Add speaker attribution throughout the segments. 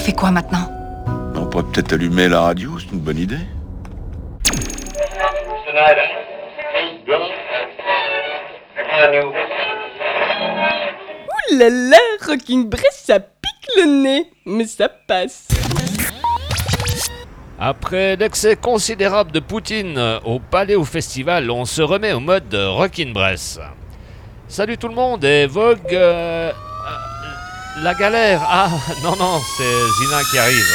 Speaker 1: fait quoi maintenant
Speaker 2: On pourrait peut-être allumer la radio, c'est une bonne idée.
Speaker 3: Ouh là là, Rocking Bress, ça pique le nez, mais ça passe.
Speaker 4: Après l'excès considérable de Poutine au Palais au Festival, on se remet au mode Rockin' Bress. Salut tout le monde et Vogue. euh, la galère. Ah non, non, c'est Zina qui arrive.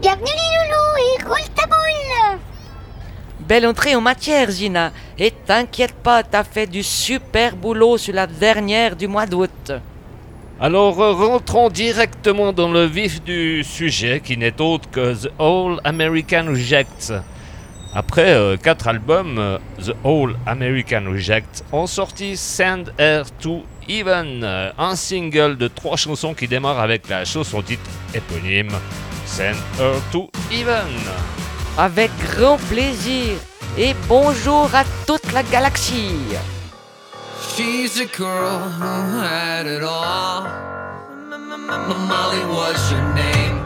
Speaker 5: Bienvenue les loulous et roule ta boule
Speaker 6: Belle entrée en matière, Gina. Et t'inquiète pas, t'as fait du super boulot sur la dernière du mois d'août.
Speaker 4: Alors euh, rentrons directement dans le vif du sujet qui n'est autre que The All American Reject. Après euh, quatre albums, euh, The All American Reject ont sorti Send Her to Even, euh, un single de trois chansons qui démarre avec la chanson titre éponyme Send Her to Even.
Speaker 6: Avec grand plaisir. Et bonjour à toute la galaxie.
Speaker 7: She's a girl who had it all. M- Molly was her name?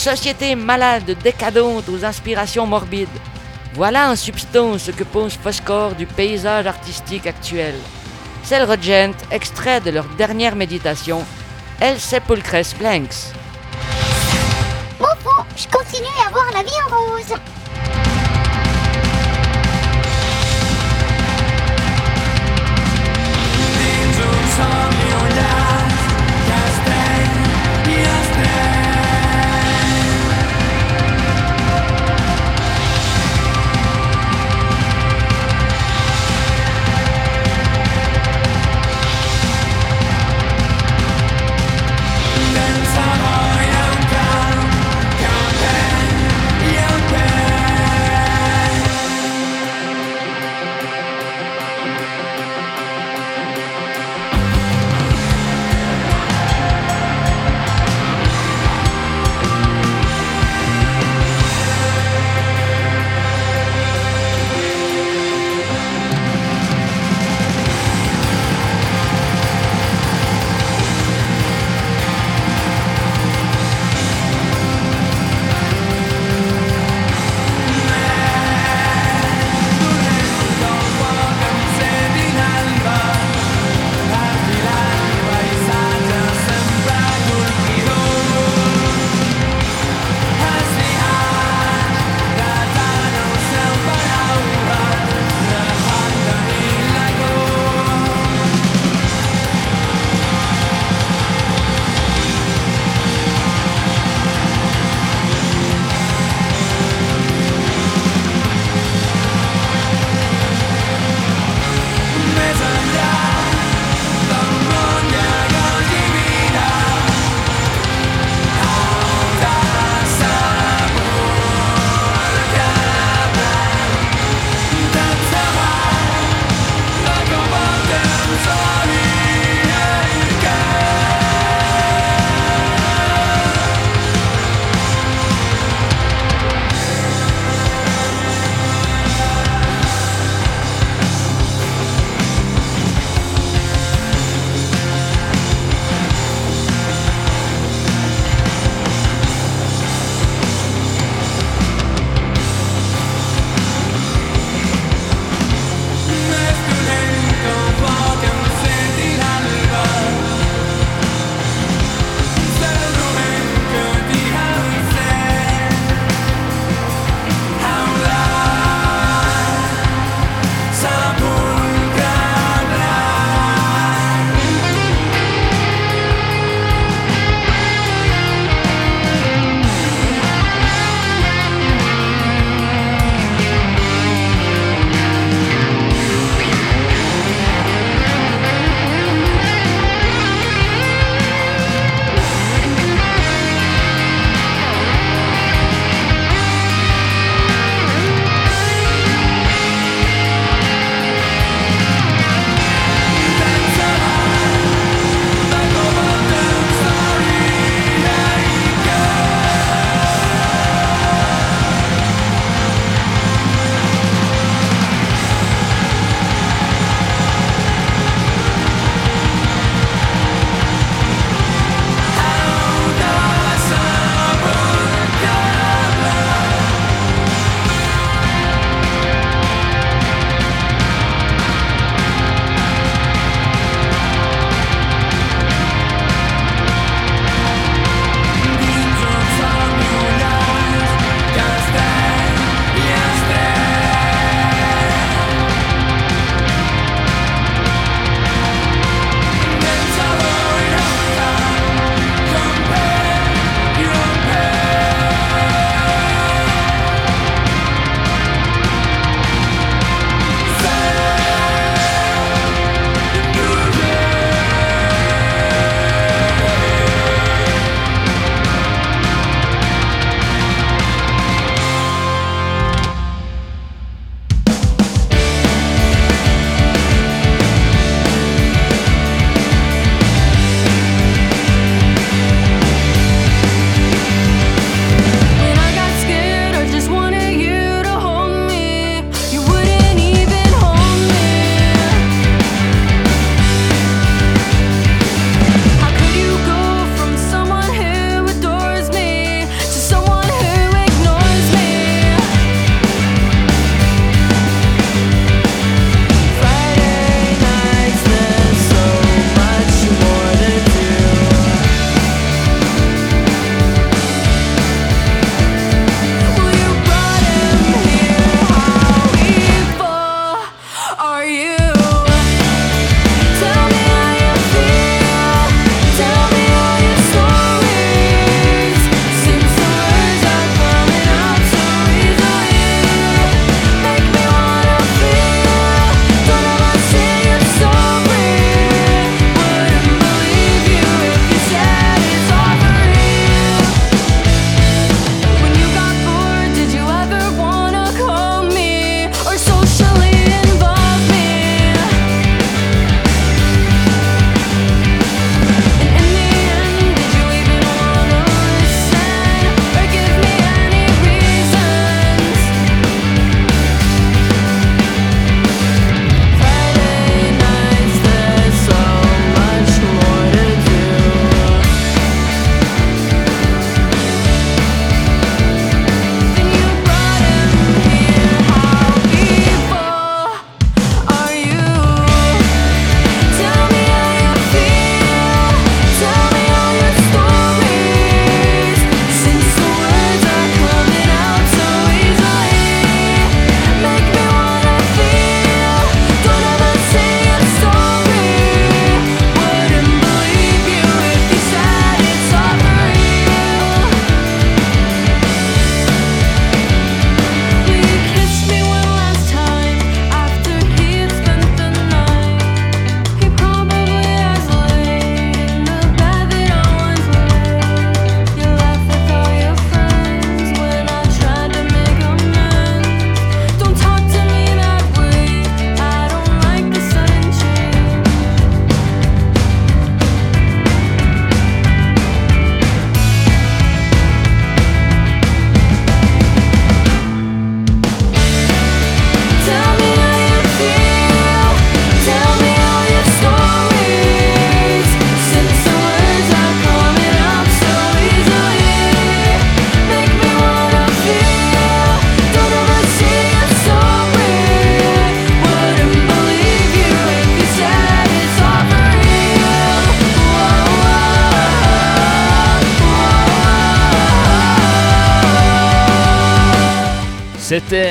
Speaker 6: Société malade, décadente aux inspirations morbides. Voilà en substance que pose Foscor du paysage artistique actuel. C'est le Regent, extrait de leur dernière méditation, El Sepulcres Blanks.
Speaker 5: Bon, bon, je continue à voir la vie en rose.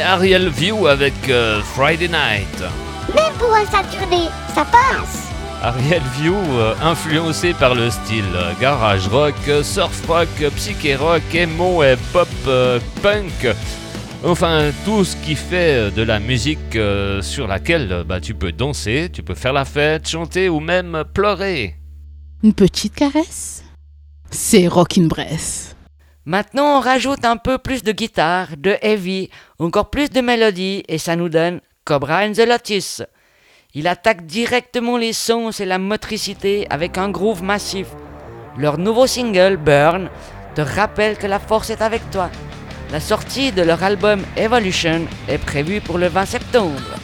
Speaker 4: Ariel View avec euh, Friday Night.
Speaker 5: Même pour un Saturday, ça passe.
Speaker 4: Ariel View, euh, influencé par le style euh, garage rock, surf rock, psyché rock, emo et pop euh, punk. Enfin, tout ce qui fait de la musique euh, sur laquelle bah, tu peux danser, tu peux faire la fête, chanter ou même pleurer.
Speaker 1: Une petite caresse C'est Rockin' Breath.
Speaker 8: Maintenant, on rajoute un peu plus de guitare, de heavy, encore plus de mélodie, et ça nous donne Cobra and the Lotus. Il attaque directement les sons et la motricité avec un groove massif. Leur nouveau single, Burn, te rappelle que la force est avec toi. La sortie de leur album Evolution est prévue pour le 20 septembre.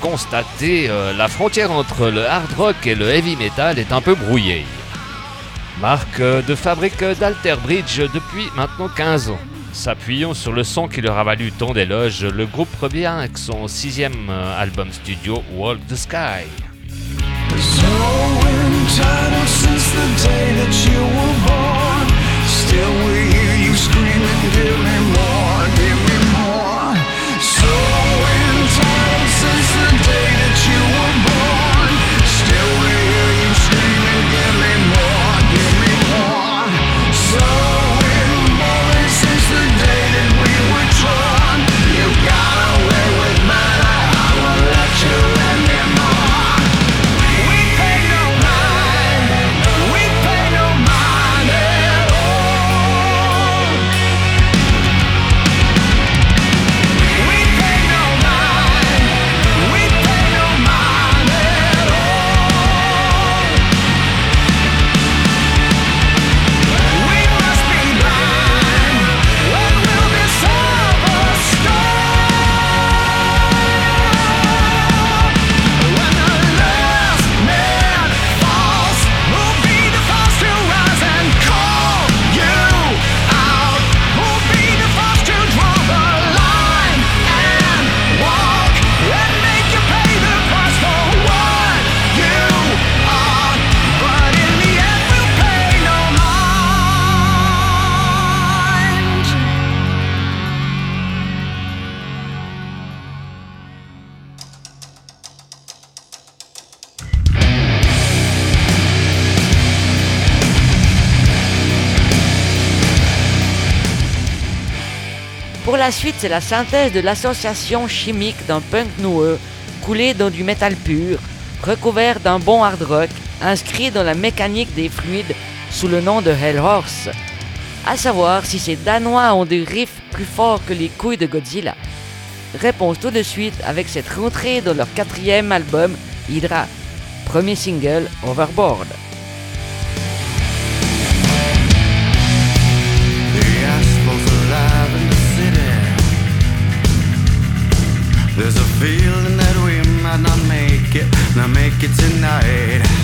Speaker 4: Constater, euh, la frontière entre le hard rock et le heavy metal est un peu brouillée. Marque de fabrique d'Alter Bridge depuis maintenant 15 ans. S'appuyant sur le son qui leur a valu tant d'éloges, le groupe revient avec son sixième euh, album studio Walk the Sky.
Speaker 6: La suite, c'est la synthèse de l'association chimique d'un punk noueux, coulé dans du métal pur, recouvert d'un bon hard rock, inscrit dans la mécanique des fluides sous le nom de Hellhorse. À savoir si ces Danois ont des riffs plus forts que les couilles de Godzilla. Réponse tout de suite avec cette rentrée dans leur quatrième album, Hydra. Premier single, Overboard.
Speaker 9: Feeling that we might not make it, not make it tonight.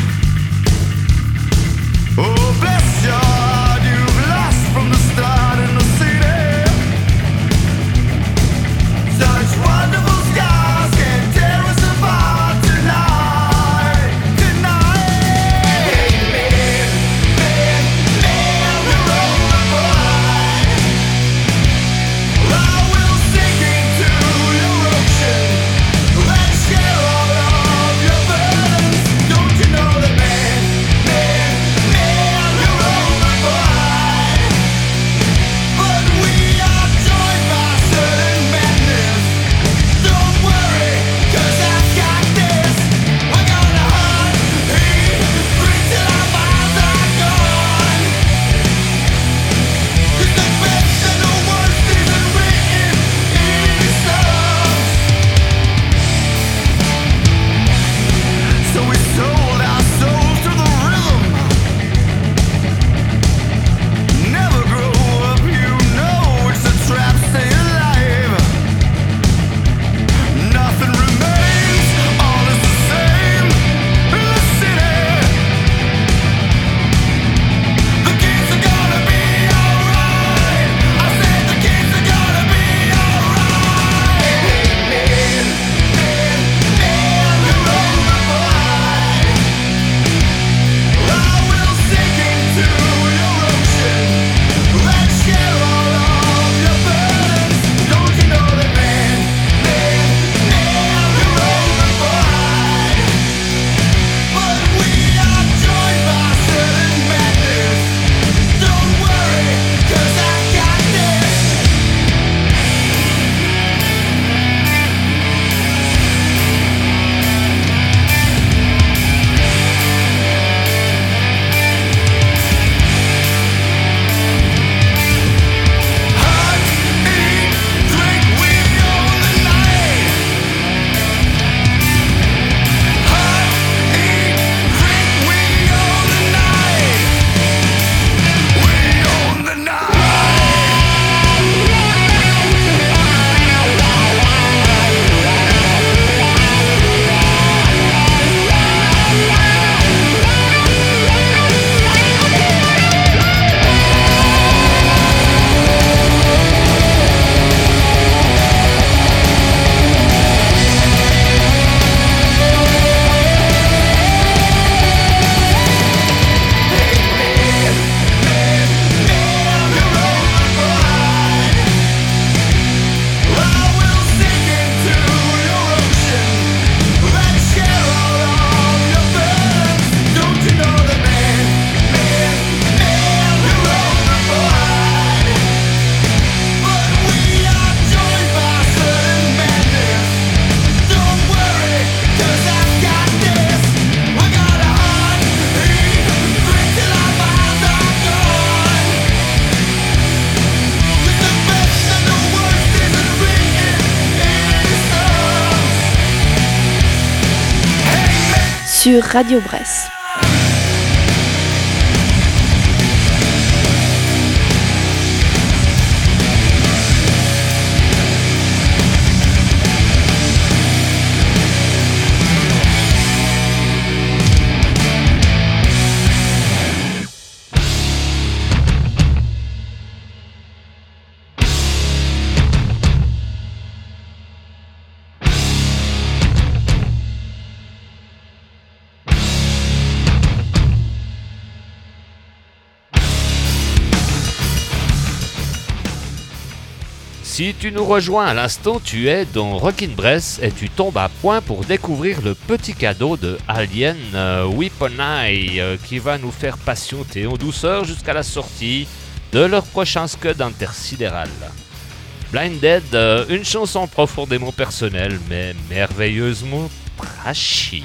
Speaker 10: Sur Radio Bresse.
Speaker 9: Tu nous rejoins à l'instant, tu es dans Rockin' Bress et tu tombes à point pour découvrir le petit cadeau de Alien euh, Weapon Eye euh, qui va nous faire patienter en douceur jusqu'à la sortie de leur prochain scud intersidéral. Blinded, euh, une chanson profondément personnelle mais merveilleusement trashy.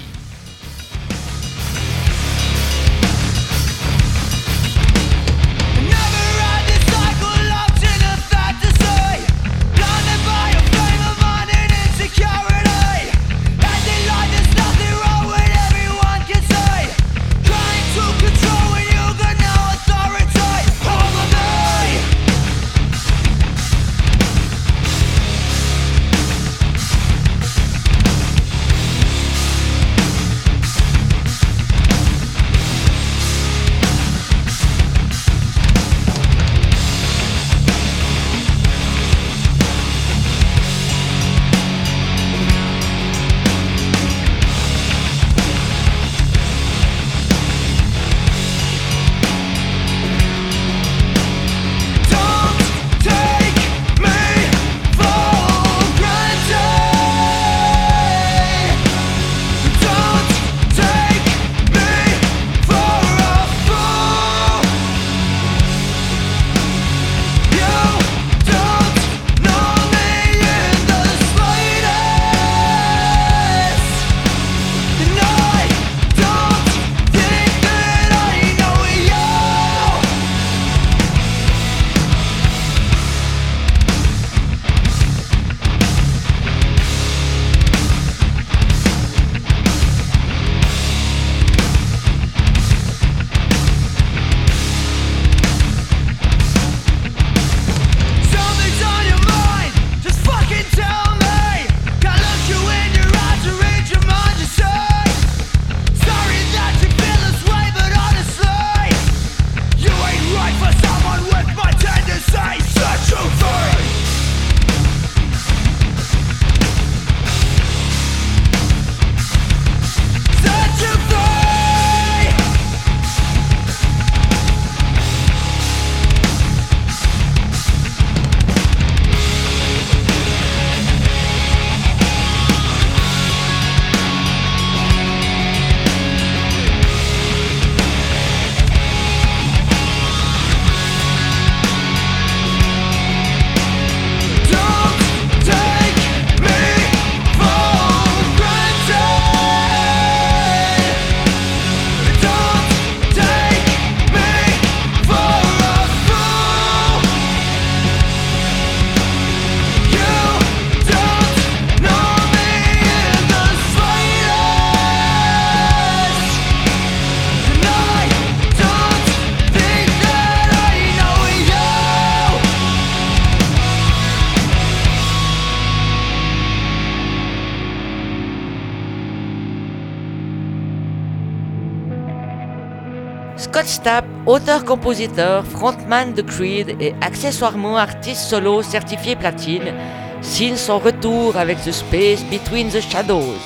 Speaker 6: Stapp, auteur-compositeur, frontman de Creed et accessoirement artiste solo certifié platine, signe son retour avec The Space Between the Shadows.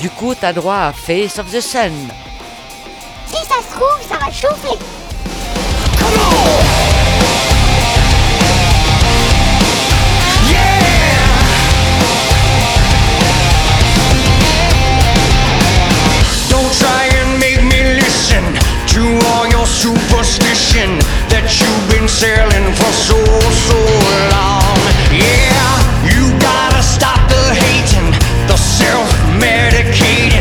Speaker 6: Du coup, t'as droit à Face of the Sun.
Speaker 5: Si ça se trouve, ça va chauffer.
Speaker 8: Don't to all your superstition that you've been selling for so, so long. Yeah, you gotta stop the hating, the self medicating.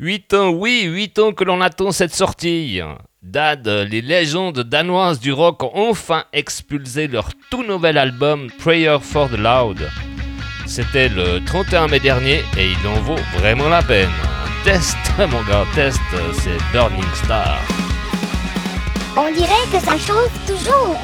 Speaker 4: Huit ans, oui, huit ans que l'on attend cette sortie. Dad, les légendes danoises du rock ont enfin expulsé leur tout nouvel album Prayer for the Loud. C'était le 31 mai dernier et il en vaut vraiment la peine. Test, mon gars, test, c'est Burning Star.
Speaker 5: On dirait que ça chauffe toujours.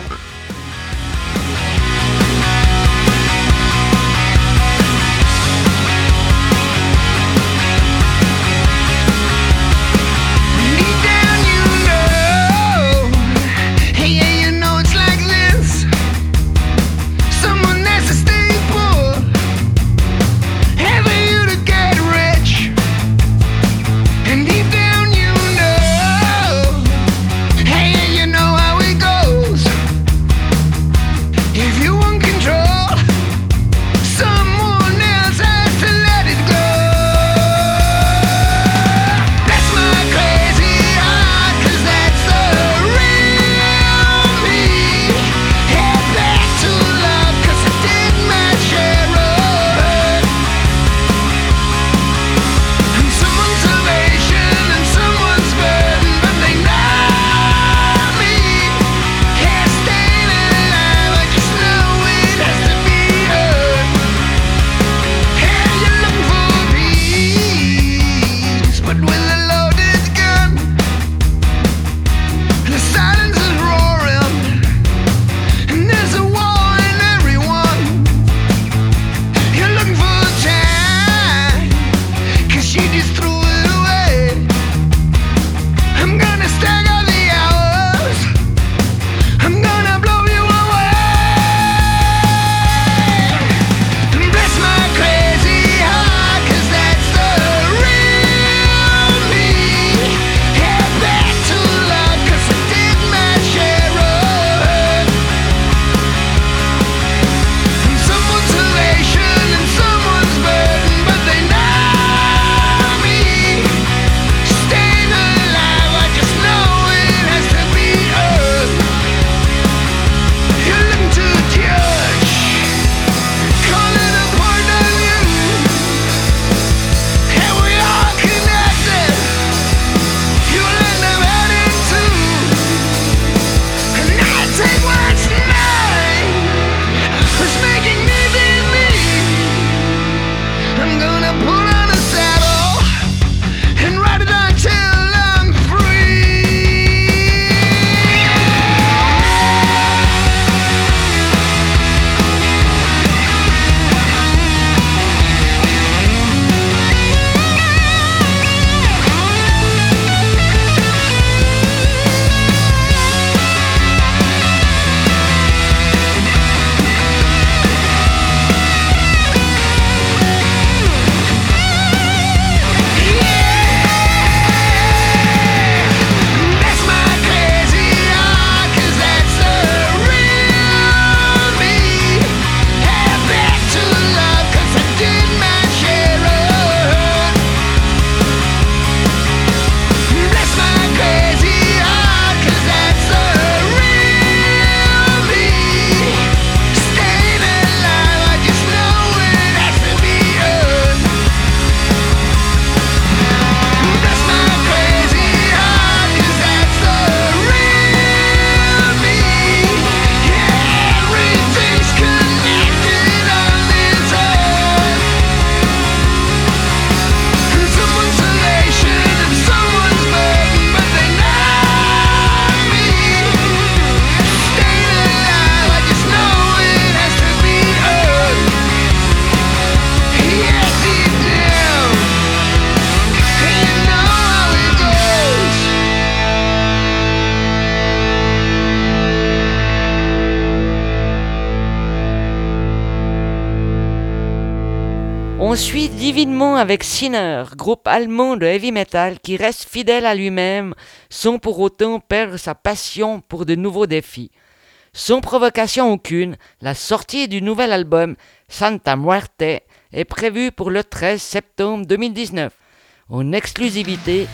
Speaker 6: Avec Sinner, groupe allemand de heavy metal qui reste fidèle à lui-même sans pour autant perdre sa passion pour de nouveaux défis. Sans provocation aucune, la sortie du nouvel album Santa Muerte est prévue pour le 13 septembre 2019. En exclusivité,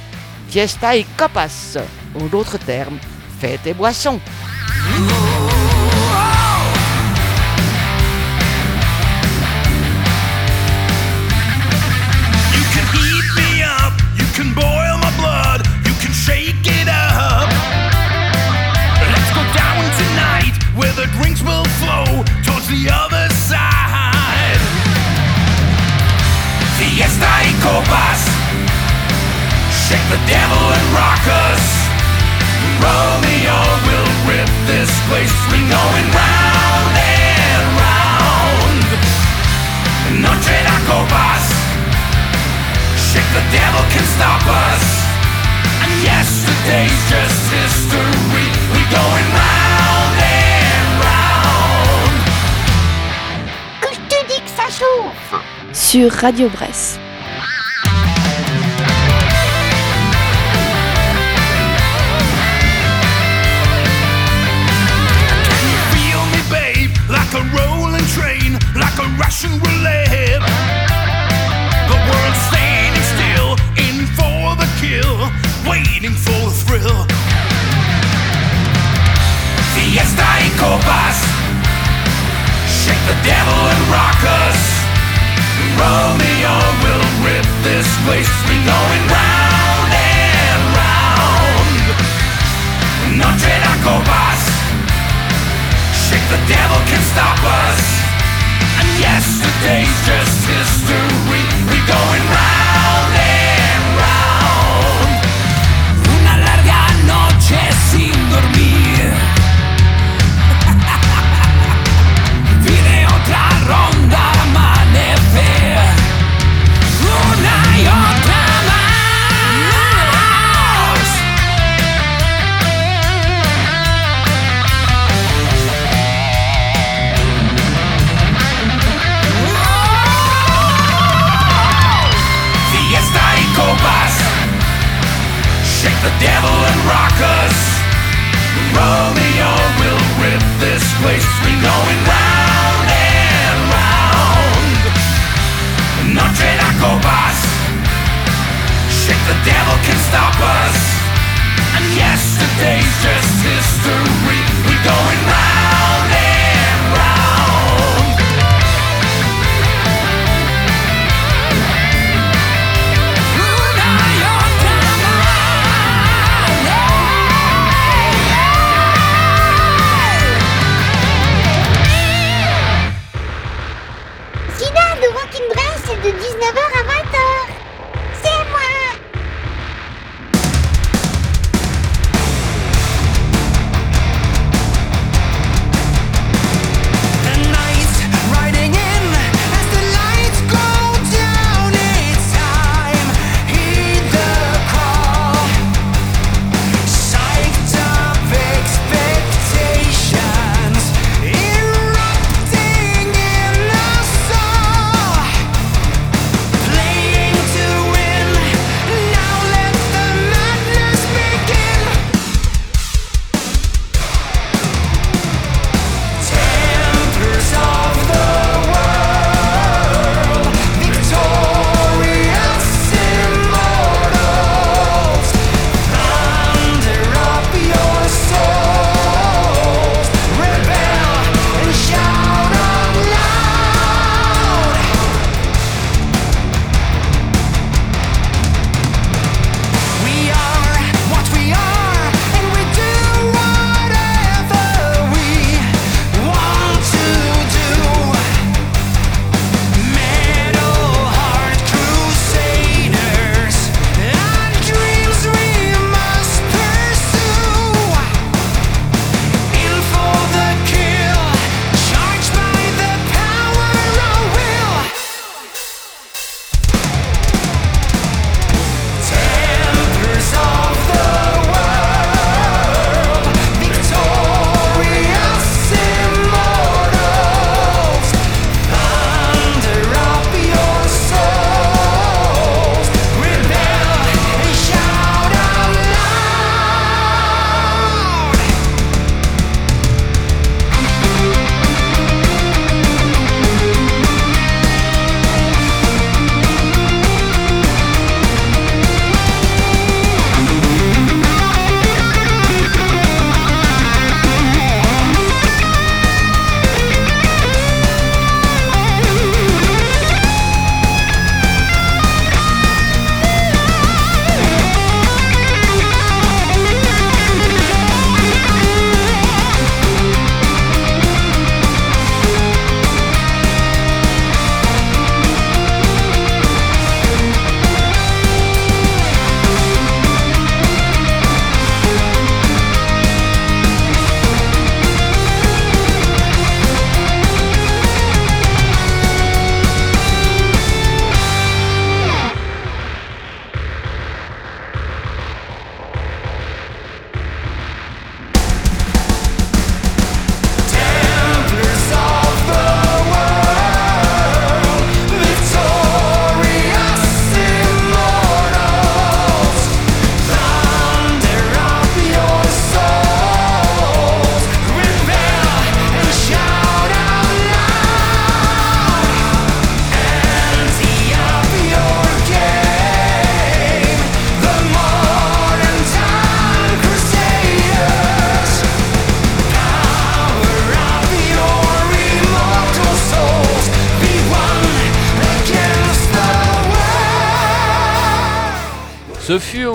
Speaker 6: Fiesta et Copas, en d'autres termes, fête et boissons.
Speaker 7: the other side. Fiesta y
Speaker 8: copas, shake the devil and rock us. Romeo will rip this place We're going round and round. Noche de copas, shake the devil can stop us. And yesterday's just history, We're going round. For the kill, waiting for the thrill. Fiesta y copas, shake the devil and rock us. Romeo will rip this place, We're going round and round. Noche de copas. Shake the devil can stop us. And yesterday's just history. We're going round devil and rock us. Romeo will rip this place. We going round and round. Noche de copas. Shake the devil can stop us. And yesterday's just history.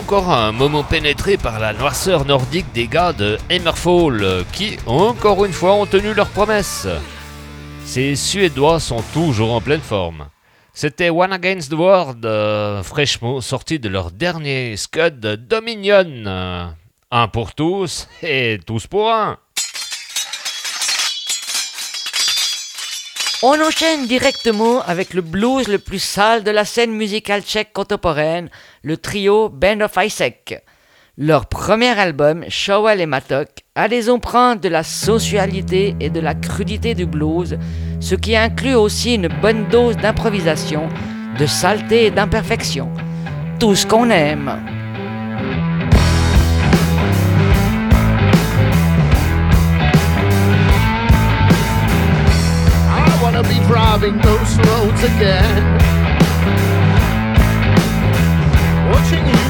Speaker 4: Encore un moment pénétré par la noirceur nordique des gars de Hammerfall qui, encore une fois, ont tenu leur promesse. Ces Suédois sont toujours en pleine forme. C'était One Against the World, euh, fraîchement sorti de leur dernier scud Dominion. Un pour tous et tous pour un.
Speaker 6: On enchaîne directement avec le blues le plus sale de la scène musicale tchèque contemporaine, le trio Band of Isaac. Leur premier album, Showell et Matok, a des empreintes de la sensualité et de la crudité du blues, ce qui inclut aussi une bonne dose d'improvisation, de saleté et d'imperfection. Tout ce qu'on aime.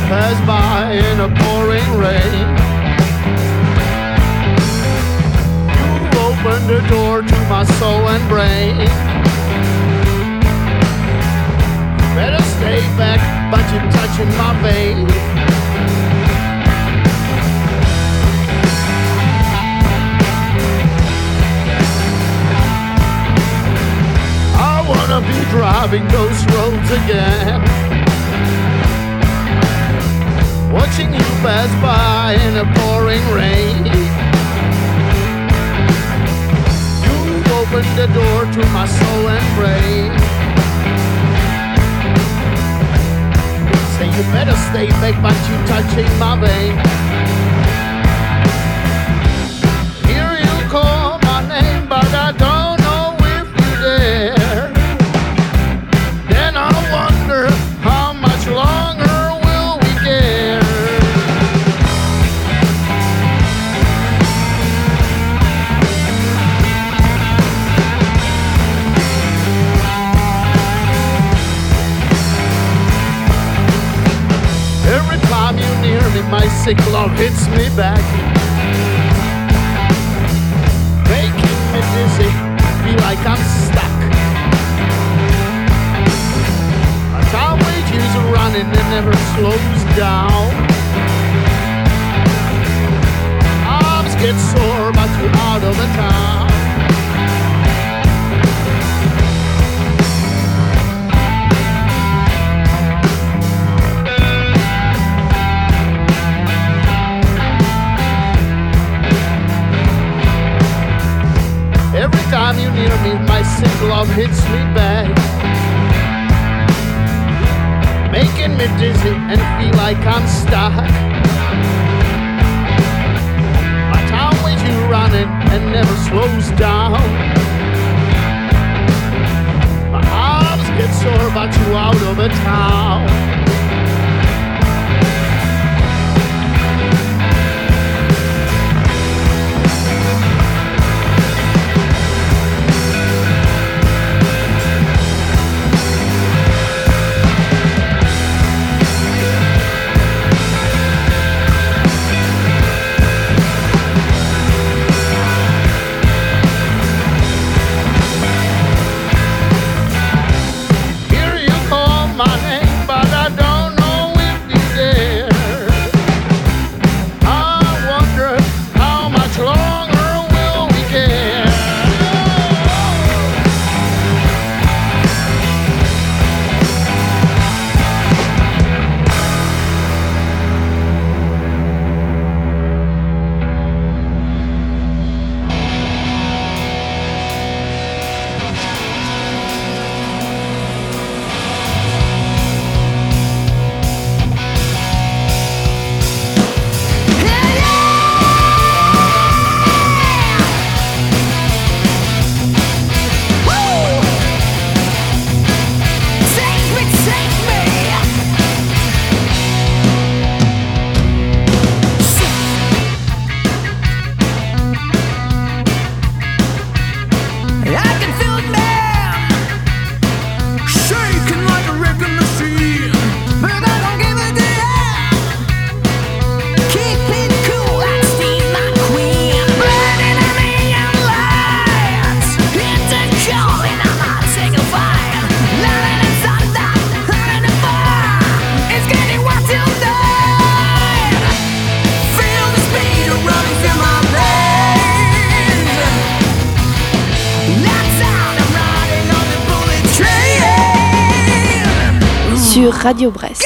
Speaker 11: Pass by in a pouring rain. You opened the door to my soul and brain. Better stay back, but you're touching my vein. I wanna be driving those roads again. Watching you pass by in a pouring rain. You opened the door to my soul and brain. Say you better stay back, but you touching my vein. Hear you call my name, but I don't sick love hits me back. Making me dizzy, feel like I'm stuck. My time wages are running and never slows down. Arms get sore, but you're out of the town. Time you near me, my sick love hits me back. Making me dizzy and feel like I'm stuck.
Speaker 8: Radio Brest.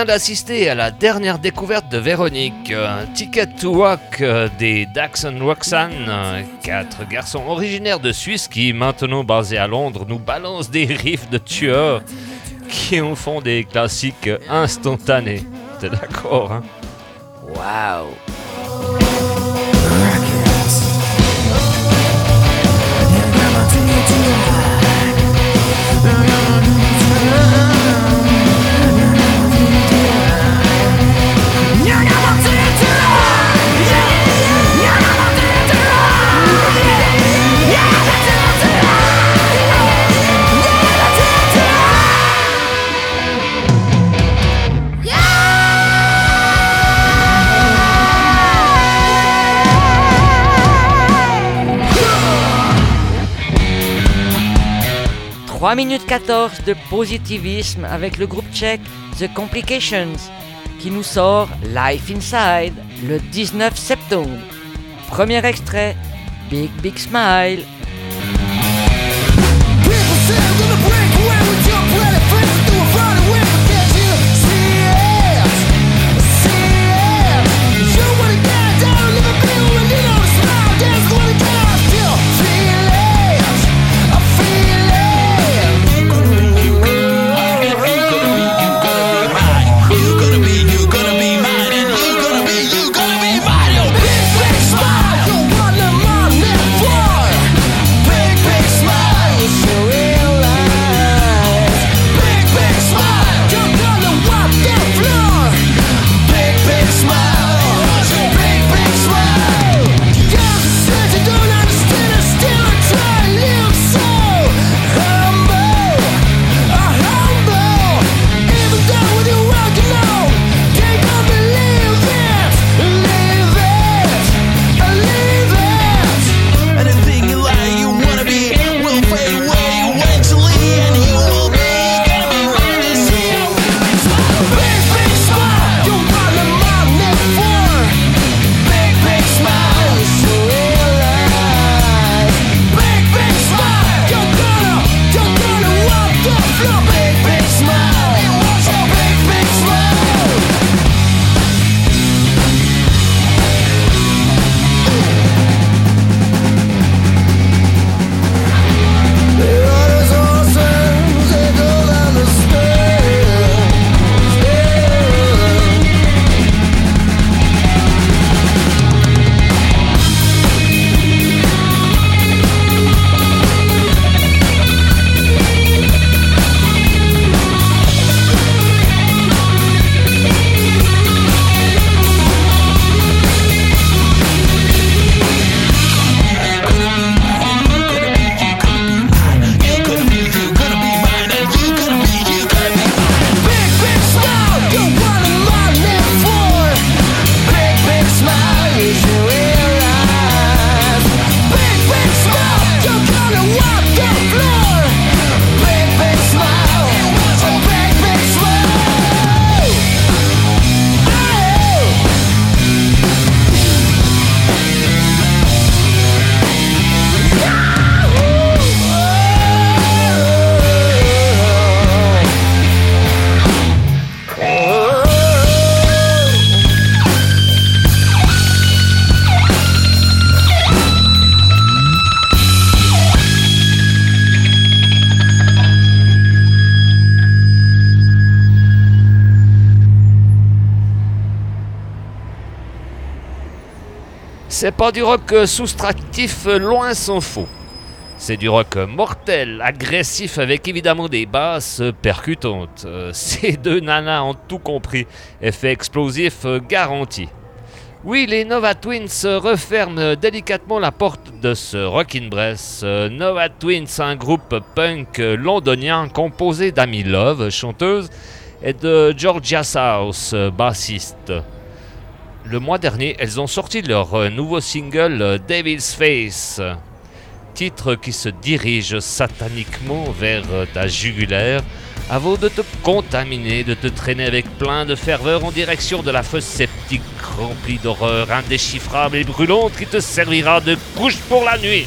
Speaker 4: Tu viens d'assister à la dernière découverte de Véronique, un Ticket to Walk euh, des Daxon Roxanne, euh, quatre garçons originaires de Suisse qui, maintenant basés à Londres, nous balancent des riffs de tueurs qui en font des classiques instantanés. T'es d'accord, hein?
Speaker 6: Waouh « 3 minutes 14 de positivisme avec le groupe tchèque The Complications qui nous sort Life Inside le 19 septembre. Premier extrait, Big Big Smile.
Speaker 4: C'est pas du rock euh, soustractif, euh, loin s'en faut. C'est du rock euh, mortel, agressif, avec évidemment des basses percutantes. Ces deux nanas ont tout compris. Effet explosif garanti. Oui, les Nova Twins referment délicatement la porte de ce Rockin' Bress. Nova Twins, un groupe punk londonien composé d'Amy Love, chanteuse, et de Georgia South, bassiste. Le mois dernier, elles ont sorti leur euh, nouveau single euh, Devil's Face, titre qui se dirige sataniquement vers euh, ta jugulaire. Avant de te contaminer, de te traîner avec plein de ferveur en direction de la fosse sceptique remplie d'horreurs indéchiffrables et brûlantes qui te servira de couche pour la nuit.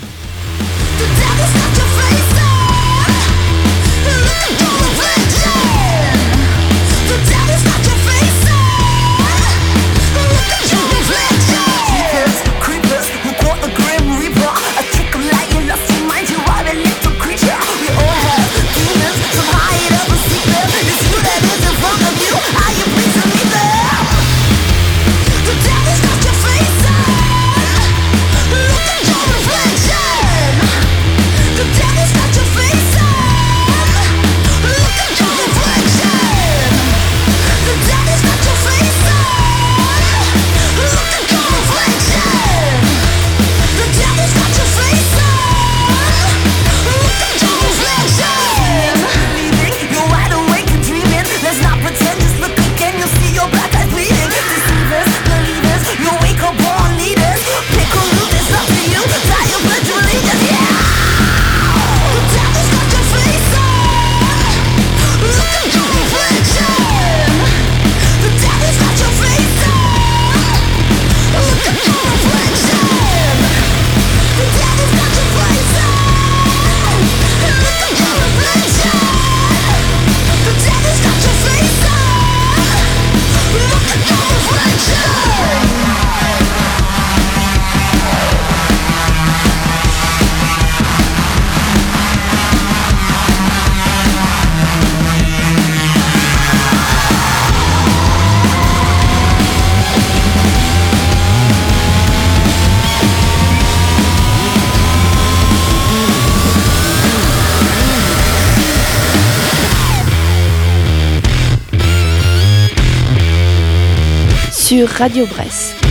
Speaker 8: Radio Bresse.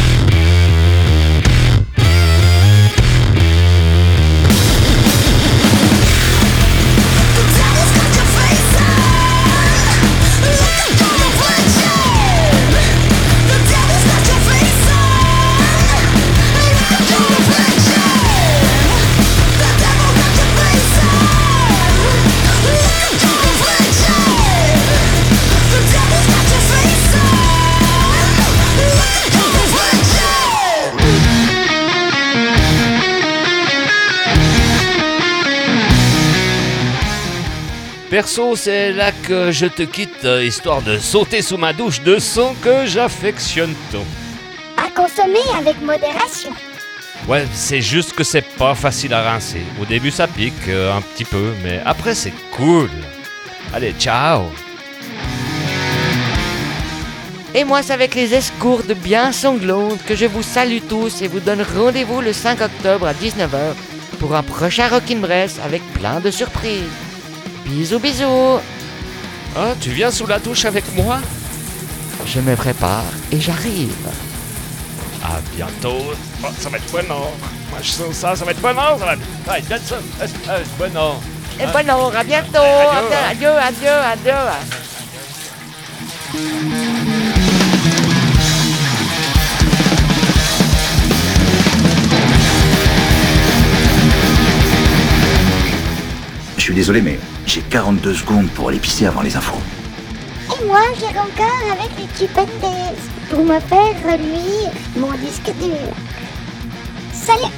Speaker 4: Perso, c'est là que je te quitte, histoire de sauter sous ma douche de son que j'affectionne tant.
Speaker 5: À consommer avec modération.
Speaker 4: Ouais, c'est juste que c'est pas facile à rincer. Au début, ça pique euh, un petit peu, mais après, c'est cool. Allez, ciao
Speaker 6: Et moi, c'est avec les escourdes bien sanglantes que je vous salue tous et vous donne rendez-vous le 5 octobre à 19h pour un prochain Rockin' Bress avec plein de surprises. Bisous, bisous
Speaker 4: Ah, tu viens sous la douche avec moi
Speaker 6: Je me prépare et j'arrive.
Speaker 4: À bientôt. Oh, ça va être bon, non Moi, je sens ça, ça va être bon, non Ça va être... Ouais, ça. Euh, bon, non.
Speaker 6: Et bon, alors, à bientôt
Speaker 4: Adieu.
Speaker 6: Adieu, adieu, adieu, adieu
Speaker 12: Je suis désolé, mais j'ai 42 secondes pour aller pisser avant les infos.
Speaker 5: Et moi, j'ai encore avec les Chipendes pour me faire lui mon disque dur. Salut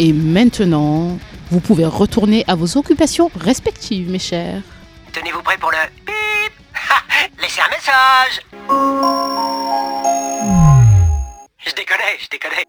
Speaker 1: Et maintenant, vous pouvez retourner à vos occupations respectives, mes chers.
Speaker 13: Tenez-vous prêts pour le bip Laissez un message Je déconnais, je déconnais.